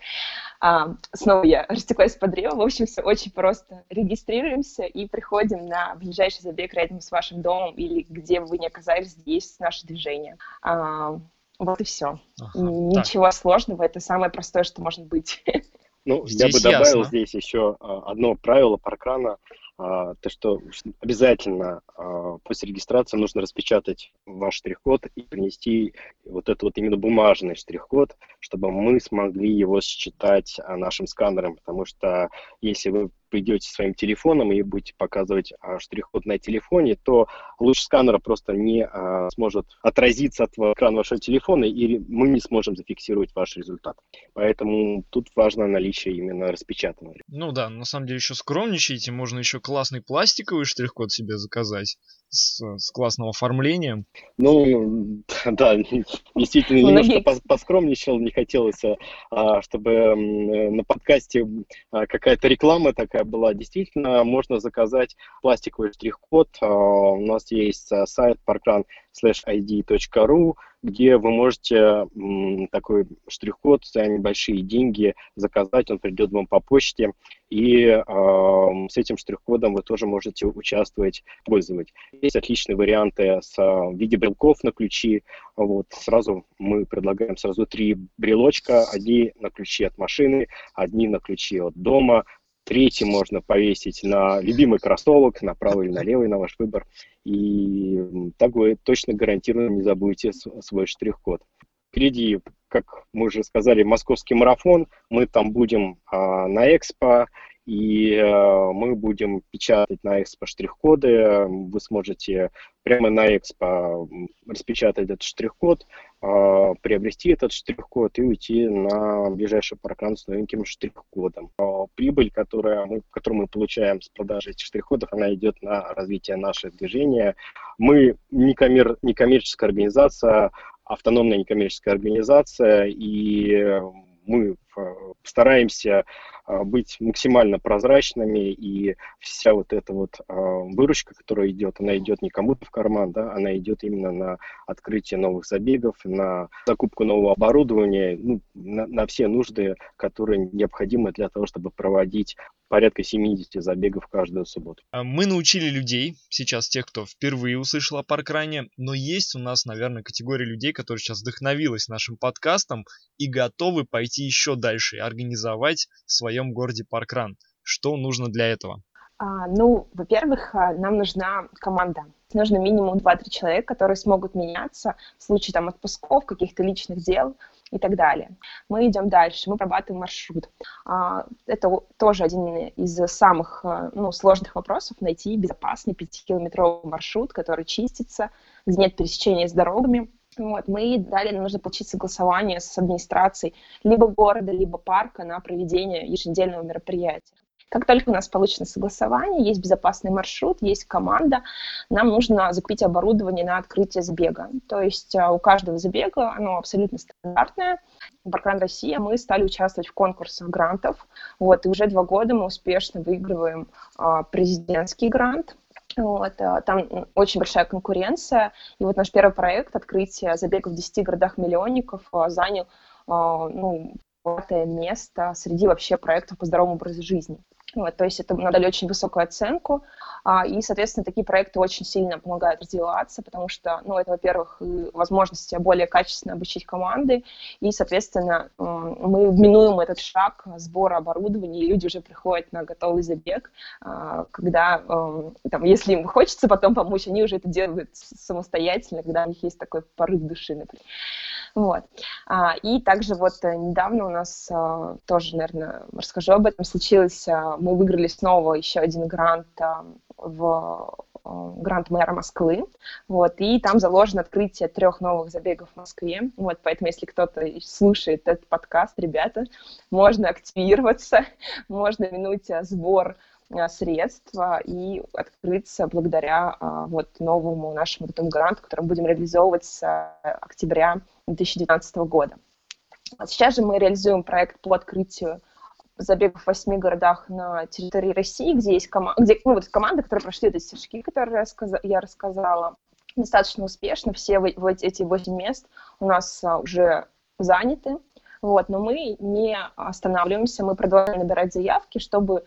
А, снова я растеклась по древу. В общем, все очень просто. Регистрируемся и приходим на ближайший забег рядом с вашим домом или где бы вы ни оказались, здесь наше движение. А, вот и все. Ага, Ничего так. сложного, это самое простое, что может быть. Ну, здесь я бы добавил ясно. здесь еще а, одно правило паркрана, а, то, что обязательно а, после регистрации нужно распечатать ваш штрих-код и принести вот этот вот именно бумажный штрих-код, чтобы мы смогли его считать нашим сканером, потому что если вы придете своим телефоном и будете показывать а, штрих-код на телефоне, то луч сканера просто не а, сможет отразиться от экрана вашего телефона, и мы не сможем зафиксировать ваш результат. Поэтому тут важно наличие именно распечатанного. Ну да, на самом деле еще скромничаете, можно еще классный пластиковый штрих-код себе заказать с, с классным оформлением. Ну, да, действительно, немножко поскромничал, не хотелось, а, чтобы на подкасте а, какая-то реклама такая была. Действительно, можно заказать пластиковый штрих-код. А, у нас есть сайт parkran.id.ru, где вы можете такой штрих-код за небольшие деньги заказать, он придет вам по почте, и э, с этим штрих-кодом вы тоже можете участвовать, пользовать. Есть отличные варианты с, в виде брелков на ключи. Вот, сразу мы предлагаем сразу три брелочка, одни на ключи от машины, одни на ключи от дома, Третий можно повесить на любимый кроссовок, на правый или на левый, на ваш выбор. И так вы точно гарантированно не забудете свой штрих-код. Впереди, как мы уже сказали, московский марафон. Мы там будем а, на Экспо и э, мы будем печатать на Экспо штрих-коды. Вы сможете прямо на Экспо распечатать этот штрих-код, э, приобрести этот штрих-код и уйти на ближайший паркран с новеньким штрих-кодом. Э, прибыль, которая мы, которую мы получаем с продажи этих штрих-кодов, она идет на развитие нашего движения. Мы не, коммер, не коммерческая организация, автономная некоммерческая организация, и мы стараемся а, быть максимально прозрачными, и вся вот эта вот а, выручка, которая идет, она идет не кому-то в карман, да, она идет именно на открытие новых забегов, на закупку нового оборудования, ну, на, на все нужды, которые необходимы для того, чтобы проводить порядка 70 забегов каждую субботу. А мы научили людей, сейчас тех, кто впервые услышал о паркране, но есть у нас, наверное, категория людей, которые сейчас вдохновилась нашим подкастом и готовы пойти еще дальше организовать в своем городе паркран. Что нужно для этого? А, ну, во-первых, а, нам нужна команда. Нужно минимум 2-3 человека, которые смогут меняться в случае там отпусков, каких-то личных дел и так далее. Мы идем дальше, мы прорабатываем маршрут. А, это тоже один из самых а, ну, сложных вопросов, найти безопасный 5-километровый маршрут, который чистится, где нет пересечения с дорогами. Вот, мы далее нужно получить согласование с администрацией либо города, либо парка на проведение еженедельного мероприятия. Как только у нас получено согласование, есть безопасный маршрут, есть команда, нам нужно закупить оборудование на открытие забега. То есть а, у каждого забега оно абсолютно стандартное. В Россия мы стали участвовать в конкурсах грантов. Вот, и уже два года мы успешно выигрываем а, президентский грант. Вот, а, там очень большая конкуренция. И вот наш первый проект открытие забега в 10 городах-миллионников занял ну, место среди вообще проектов по здоровому образу жизни. Вот, то есть это нам дали очень высокую оценку, а, и, соответственно, такие проекты очень сильно помогают развиваться, потому что, ну, это, во-первых, возможность более качественно обучить команды, и, соответственно, мы минуем этот шаг сбора оборудования, и люди уже приходят на готовый забег, а, когда, там, если им хочется потом помочь, они уже это делают самостоятельно, когда у них есть такой порыв души, например. Вот. А, и также вот э, недавно у нас а, тоже, наверное, расскажу об этом, случилось, а, мы выиграли снова еще один грант в грант мэра Москвы, вот, и там заложено открытие трех новых забегов в Москве, вот, поэтому если кто-то слушает этот подкаст, ребята, можно активироваться, можно минуть сбор средств и открыться благодаря вот новому нашему этому гранту, который мы будем реализовывать с октября 2019 года. Сейчас же мы реализуем проект по открытию забегов в восьми городах на территории России, где есть кома- где, ну, вот команды, которые прошли эти стежки, которые я, сказ- я рассказала, достаточно успешно. Все в, в эти восемь мест у нас а, уже заняты. Вот, но мы не останавливаемся, мы продолжаем набирать заявки, чтобы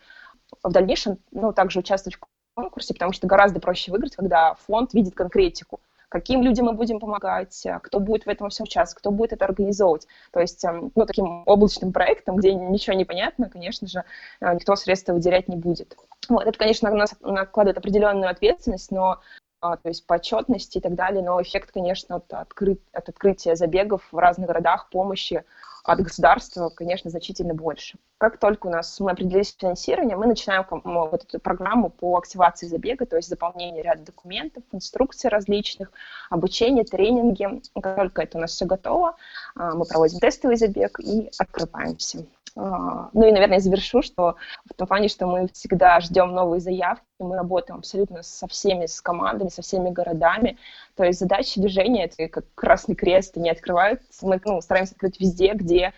в дальнейшем ну, также участвовать в конкурсе, потому что гораздо проще выиграть, когда фонд видит конкретику каким людям мы будем помогать, э, кто будет в этом все участвовать, кто будет это организовывать. То есть, эм, ну, таким облачным проектом, где ничего не понятно, конечно же, э, никто средства выделять не будет. Вот, это, конечно, на нас накладывает определенную ответственность, но а, то есть почетности и так далее, но эффект, конечно, от, откры... от открытия забегов в разных городах, помощи от государства, конечно, значительно больше. Как только у нас мы определились с финансированием, мы начинаем вот эту программу по активации забега, то есть заполнение ряда документов, инструкций различных, обучение, тренинги. Как только это у нас все готово, а, мы проводим тестовый забег и открываемся. А, ну и, наверное, завершу, что в том плане, что мы всегда ждем новые заявки, мы работаем абсолютно со всеми, с командами, со всеми городами. То есть задача движения, это как Красный Крест, не открываются. Мы ну, стараемся открыть везде, где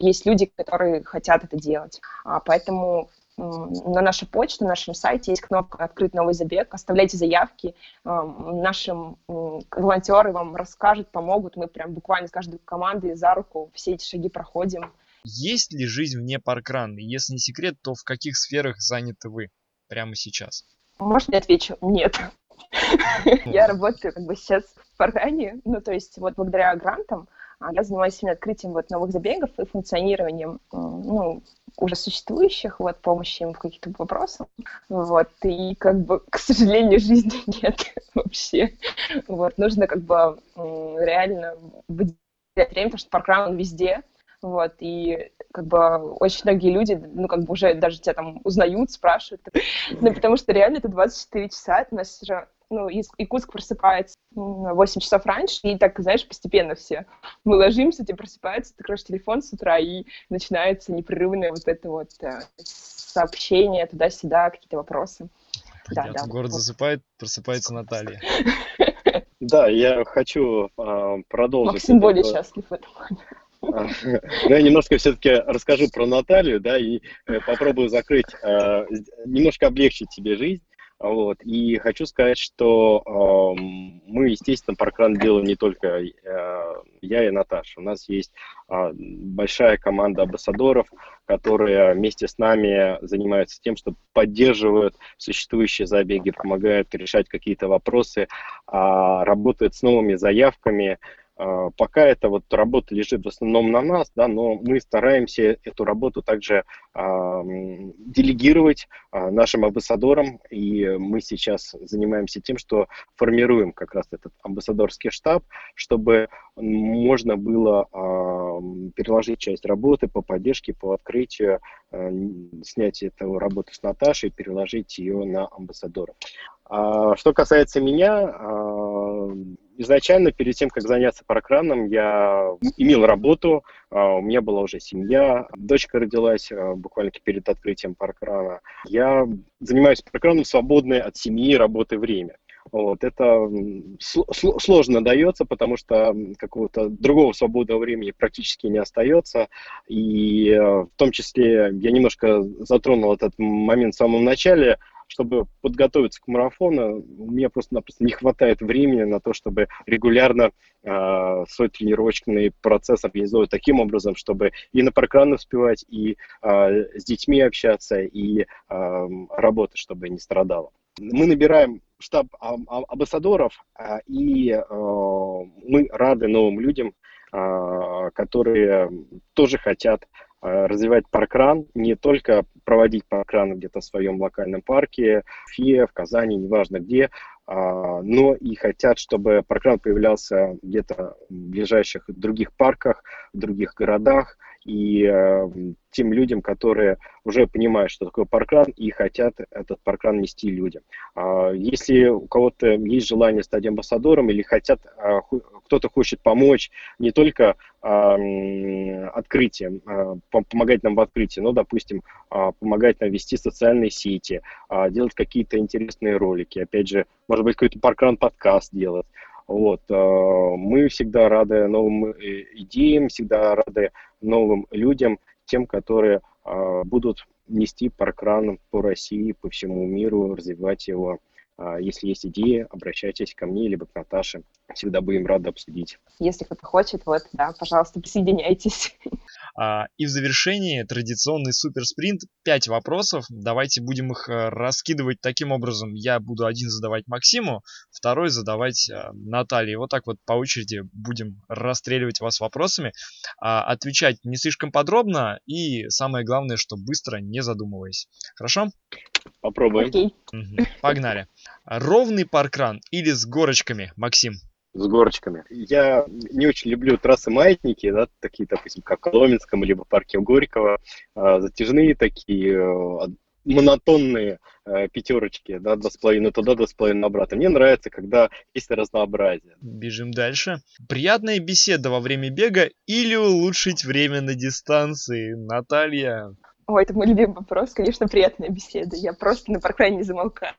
есть люди, которые хотят это делать. А, поэтому на нашей почте, на нашем сайте есть кнопка «Открыть новый забег». Оставляйте заявки. Нашим волонтеры вам расскажут, помогут. Мы прям буквально с каждой командой за руку все эти шаги проходим. Есть ли жизнь вне паркрана? Если не секрет, то в каких сферах заняты вы прямо сейчас? Можно я отвечу? Нет. Я работаю как бы сейчас в паркране, ну то есть вот благодаря грантам я занимаюсь именно открытием вот новых забегов и функционированием ну, уже существующих, вот, помощи им в каких-то вопросах. Вот, и как бы, к сожалению, жизни нет вообще. Вот, нужно как бы реально выделять время, потому что паркран везде, вот, и как бы очень многие люди, ну, как бы уже даже тебя там узнают, спрашивают, ну, потому что реально это 24 часа, у нас же, ну, Якутск просыпается на 8 часов раньше, и так, знаешь, постепенно все. Мы ложимся, ты просыпается, ты кроешь телефон с утра, и начинается непрерывное вот это вот э, сообщение туда-сюда, какие-то вопросы. Да, да. Город вот. засыпает, просыпается Наталья. Да, я хочу э, продолжить. Максим более счастлив в этом плане. А, ну, я немножко все-таки расскажу про Наталью, да, и э, попробую закрыть, э, немножко облегчить тебе жизнь. Вот. И хочу сказать, что э, мы, естественно, паркран делаем не только э, я и Наташа. У нас есть э, большая команда амбассадоров, которые вместе с нами занимаются тем, что поддерживают существующие забеги, помогают решать какие-то вопросы, э, работают с новыми заявками, пока эта вот работа лежит в основном на нас, да, но мы стараемся эту работу также а, делегировать а, нашим амбассадорам, и мы сейчас занимаемся тем, что формируем как раз этот амбассадорский штаб, чтобы можно было а, переложить часть работы по поддержке, по открытию, а, снять эту работу с Наташей, переложить ее на амбассадоров. А, что касается меня, а, изначально, перед тем, как заняться паркраном, я имел работу, а, у меня была уже семья, дочка родилась буквально перед открытием паркрана. Я занимаюсь паркраном свободное от семьи, работы время. Вот, это сложно дается, потому что какого-то другого свободного времени практически не остается. И в том числе я немножко затронул этот момент в самом начале – чтобы подготовиться к марафону, у меня просто-напросто не хватает времени на то, чтобы регулярно э, свой тренировочный процесс организовывать таким образом, чтобы и на паркран успевать, и э, с детьми общаться, и э, работать, чтобы не страдала. Мы набираем штаб амбассадоров, и мы рады новым людям, которые тоже хотят Э, развивать паркран, не только проводить паркран где-то в своем локальном парке, в Фе, в Казани, неважно где, а, но и хотят, чтобы паркран появлялся где-то в ближайших других парках, в других городах, и э, тем людям, которые уже понимают, что такое паркран, и хотят этот паркран нести людям. А, если у кого-то есть желание стать амбассадором или хотят, а, кто-то хочет помочь не только а, открытием, а, помогать нам в открытии, но, допустим, а, помогать нам вести социальные сети, а, делать какие-то интересные ролики, опять же, может быть, какой-то паркран подкаст делать. Вот. Э, мы всегда рады новым э, идеям, всегда рады новым людям, тем, которые э, будут нести паркран по России, по всему миру, развивать его. Если есть идеи, обращайтесь ко мне либо к Наташе. Всегда будем рады обсудить. Если кто-то хочет, вот, да, пожалуйста, присоединяйтесь. А, и в завершении традиционный суперспринт. Пять вопросов. Давайте будем их э, раскидывать таким образом. Я буду один задавать Максиму, второй задавать э, Наталье. Вот так вот по очереди будем расстреливать вас вопросами. А, отвечать не слишком подробно и самое главное, что быстро, не задумываясь. Хорошо? Попробуем. Окей. Угу. Погнали. Ровный паркран или с горочками, Максим? с горочками. Я не очень люблю трассы маятники, да, такие, допустим, как в Коломенском, либо парке Горького, а, затяжные такие, э, монотонные э, пятерочки, да, два с половиной туда, два с половиной обратно. Мне нравится, когда есть разнообразие. Бежим дальше. Приятная беседа во время бега или улучшить время на дистанции? Наталья. Ой, это мой любимый вопрос. Конечно, приятная беседа. Я просто на паркране не замолкаю.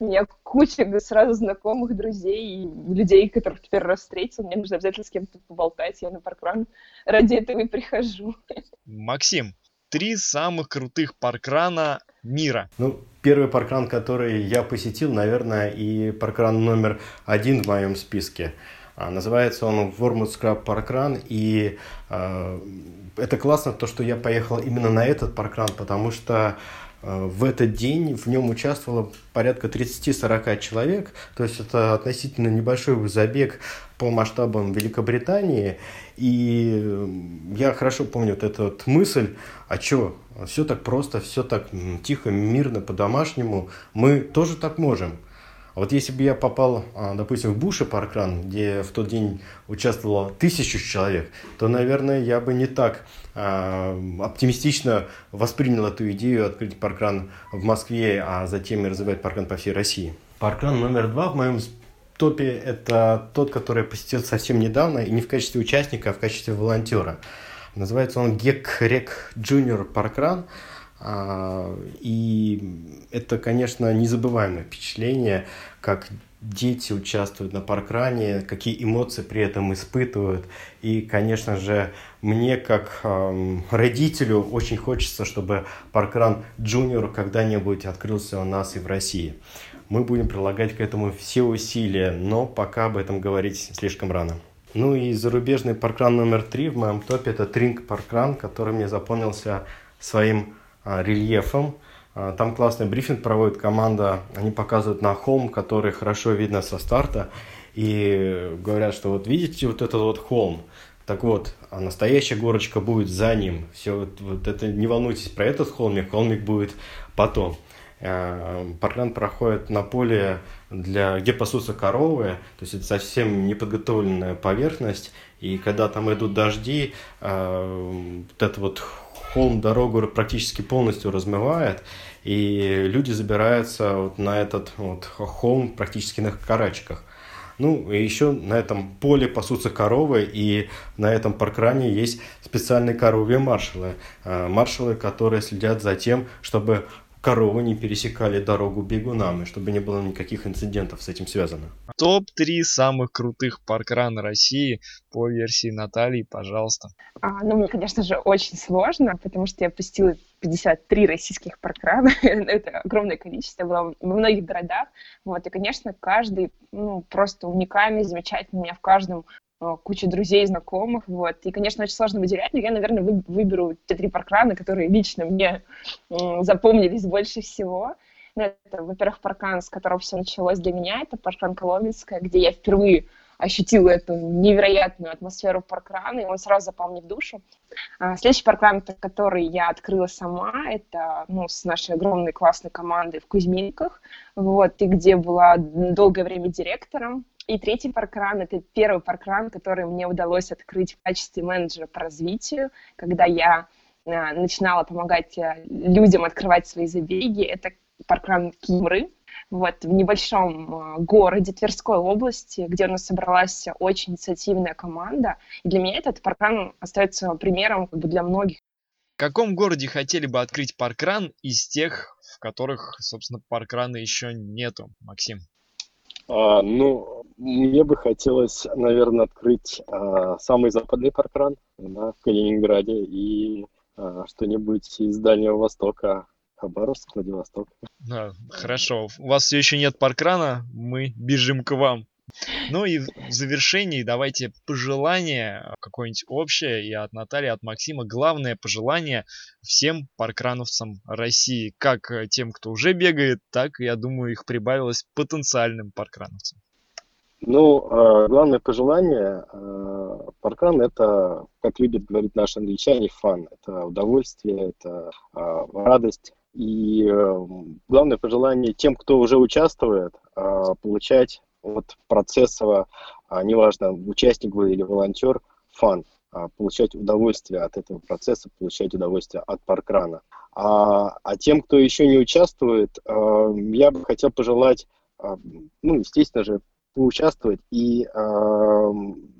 У меня куча сразу знакомых, друзей и людей, которых теперь раз встретил. Мне нужно обязательно с кем-то поболтать. Я на паркран ради этого и прихожу. Максим, три самых крутых паркрана мира. Ну, первый паркран, который я посетил, наверное, и паркран номер один в моем списке. А, называется он Скраб Паркран, и э, это классно, то, что я поехал именно на этот паркран, потому что э, в этот день в нем участвовало порядка 30-40 человек, то есть это относительно небольшой забег по масштабам Великобритании, и я хорошо помню вот эту вот мысль, а что, все так просто, все так тихо, мирно, по-домашнему, мы тоже так можем. А вот если бы я попал, а, допустим, в Bushy parkrun, где в тот день участвовало тысячу человек, то, наверное, я бы не так а, оптимистично воспринял эту идею открыть parkrun в Москве, а затем и развивать parkrun по всей России. parkrun номер два в моем топе – это тот, который я посетил совсем недавно, и не в качестве участника, а в качестве волонтера. Называется он Гек Рек Junior parkrun. А, и это, конечно, незабываемое впечатление, как дети участвуют на паркране, какие эмоции при этом испытывают. И, конечно же, мне как э, родителю очень хочется, чтобы паркран Junior когда-нибудь открылся у нас и в России. Мы будем прилагать к этому все усилия, но пока об этом говорить слишком рано. Ну и зарубежный паркран номер три в моем топе это Тринг паркран, который мне запомнился своим а, рельефом. А, там классный брифинг проводит команда. Они показывают на холм, который хорошо видно со старта. И говорят, что вот видите вот этот вот холм, так вот, а настоящая горочка будет за ним. Все, вот, вот это не волнуйтесь про этот холмик, холмик будет потом. Паркран проходит на поле, для, где пасутся коровы, то есть это совсем неподготовленная поверхность, и когда там идут дожди, вот это вот холм дорогу практически полностью размывает, и люди забираются вот на этот вот холм практически на карачках. Ну, и еще на этом поле пасутся коровы, и на этом паркране есть специальные коровьи маршалы. А, маршалы, которые следят за тем, чтобы коровы не пересекали дорогу бегунам, и чтобы не было никаких инцидентов с этим связано. Топ-3 самых крутых паркрана России по версии Натальи, пожалуйста. А, ну, мне, конечно же, очень сложно, потому что я посетила 53 российских паркрана, это огромное количество, было во многих городах, вот, и, конечно, каждый, ну, просто уникальный, замечательный, у меня в каждом куча друзей, знакомых, вот, и, конечно, очень сложно выделять, но я, наверное, выберу те три паркрана, которые лично мне запомнились больше всего, ну, это, во-первых, паркан, с которого все началось для меня, это паркан Коломенская, где я впервые ощутила эту невероятную атмосферу паркрана, и он сразу запал мне в душу. А, следующий паркран, который я открыла сама, это ну, с нашей огромной классной командой в Кузьминках, вот, и где была долгое время директором. И третий паркран — это первый паркран, который мне удалось открыть в качестве менеджера по развитию, когда я а, начинала помогать э, людям открывать свои забеги. Это паркран Кимры, вот, в небольшом а, городе Тверской области, где у нас собралась очень инициативная команда. И для меня этот паркран остается примером как бы, для многих. В каком городе хотели бы открыть паркран из тех, в которых, собственно, паркрана еще нету, Максим? А, ну, мне бы хотелось, наверное, открыть а, самый западный паркран да, в Калининграде и а, что-нибудь из Дальнего Востока, Хабаровск, Владивосток. А, хорошо. У вас все еще нет паркрана, мы бежим к вам. Ну и в завершении давайте пожелание какое-нибудь общее и от Натальи, от Максима. Главное пожелание всем паркрановцам России. Как тем, кто уже бегает, так, я думаю, их прибавилось потенциальным паркрановцам. Ну, а, главное пожелание, а, паркран это, как любят говорить наши англичане, фан, это удовольствие, это радость. И э, главное пожелание тем, кто уже участвует, э, получать от процесса, э, неважно, участник вы или волонтер, фан, э, получать удовольствие от этого процесса, получать удовольствие от паркрана. А, а тем, кто еще не участвует, э, я бы хотел пожелать, э, ну, естественно же, поучаствовать и э,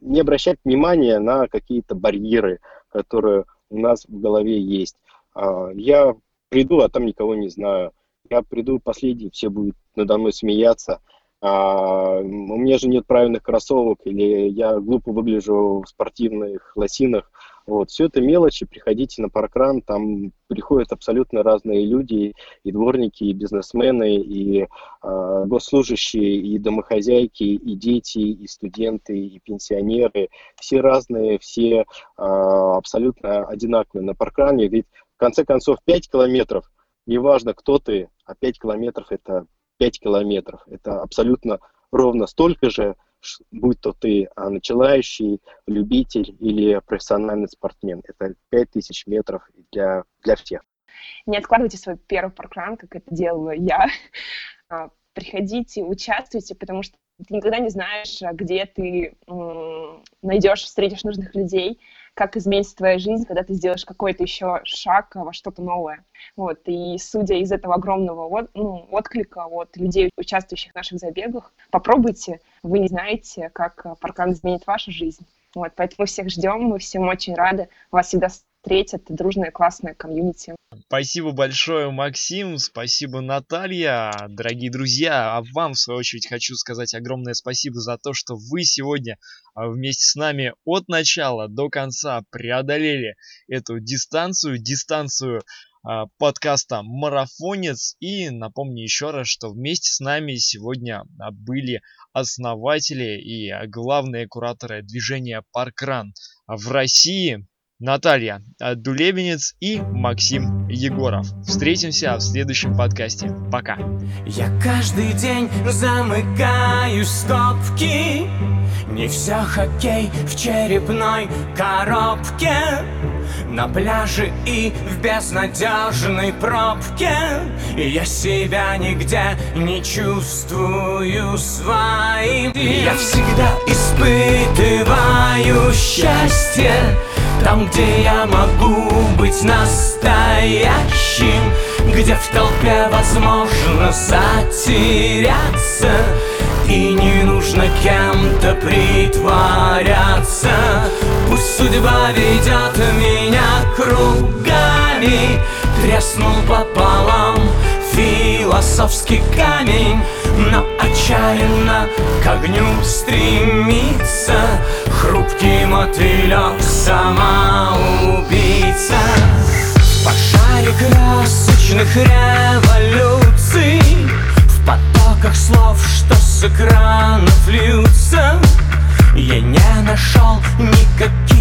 не обращать внимания на какие-то барьеры, которые у нас в голове есть. Э, я приду, а там никого не знаю. Я приду последний, все будут надо мной смеяться. А, у меня же нет правильных кроссовок, или я глупо выгляжу в спортивных лосинах. Вот, все это мелочи, приходите на паркран, там приходят абсолютно разные люди, и дворники, и бизнесмены, и э, госслужащие, и домохозяйки, и дети, и студенты, и пенсионеры. Все разные, все э, абсолютно одинаковые на паркране, ведь в конце концов, 5 километров, неважно, кто ты, а 5 километров это 5 километров. Это абсолютно ровно столько же, будь то ты а, начинающий, любитель или профессиональный спортсмен. Это 5000 метров для, для всех. Не откладывайте свой первый паркран, как это делала я. А, приходите, участвуйте, потому что ты никогда не знаешь, где ты найдешь, встретишь нужных людей как изменится твоя жизнь, когда ты сделаешь какой-то еще шаг во что-то новое. Вот. И судя из этого огромного от, ну, отклика от людей, участвующих в наших забегах, попробуйте, вы не знаете, как паркан изменит вашу жизнь. Вот, поэтому всех ждем, мы всем очень рады. Вас всегда встретят дружная классная комьюнити. Спасибо большое, Максим, спасибо, Наталья. Дорогие друзья, а вам, в свою очередь, хочу сказать огромное спасибо за то, что вы сегодня а, вместе с нами от начала до конца преодолели эту дистанцию, дистанцию а, подкаста «Марафонец». И напомню еще раз, что вместе с нами сегодня а, были основатели и главные кураторы движения «Паркран» в России, Наталья Дулебенец и Максим Егоров. Встретимся в следующем подкасте. Пока. Я каждый день замыкаю скобки Не все хоккей в черепной коробке На пляже и в безнадежной пробке. Я себя нигде не чувствую своим. Я всегда испытываю счастье там, где я могу быть настоящим Где в толпе возможно затеряться И не нужно кем-то притворяться Пусть судьба ведет меня кругами Треснул пополам философский камень Но отчаянно к огню стремится Хрупкий мотылек, сама убийца пожаре красочных революций В потоках слов, что с экранов льются Я не нашел никаких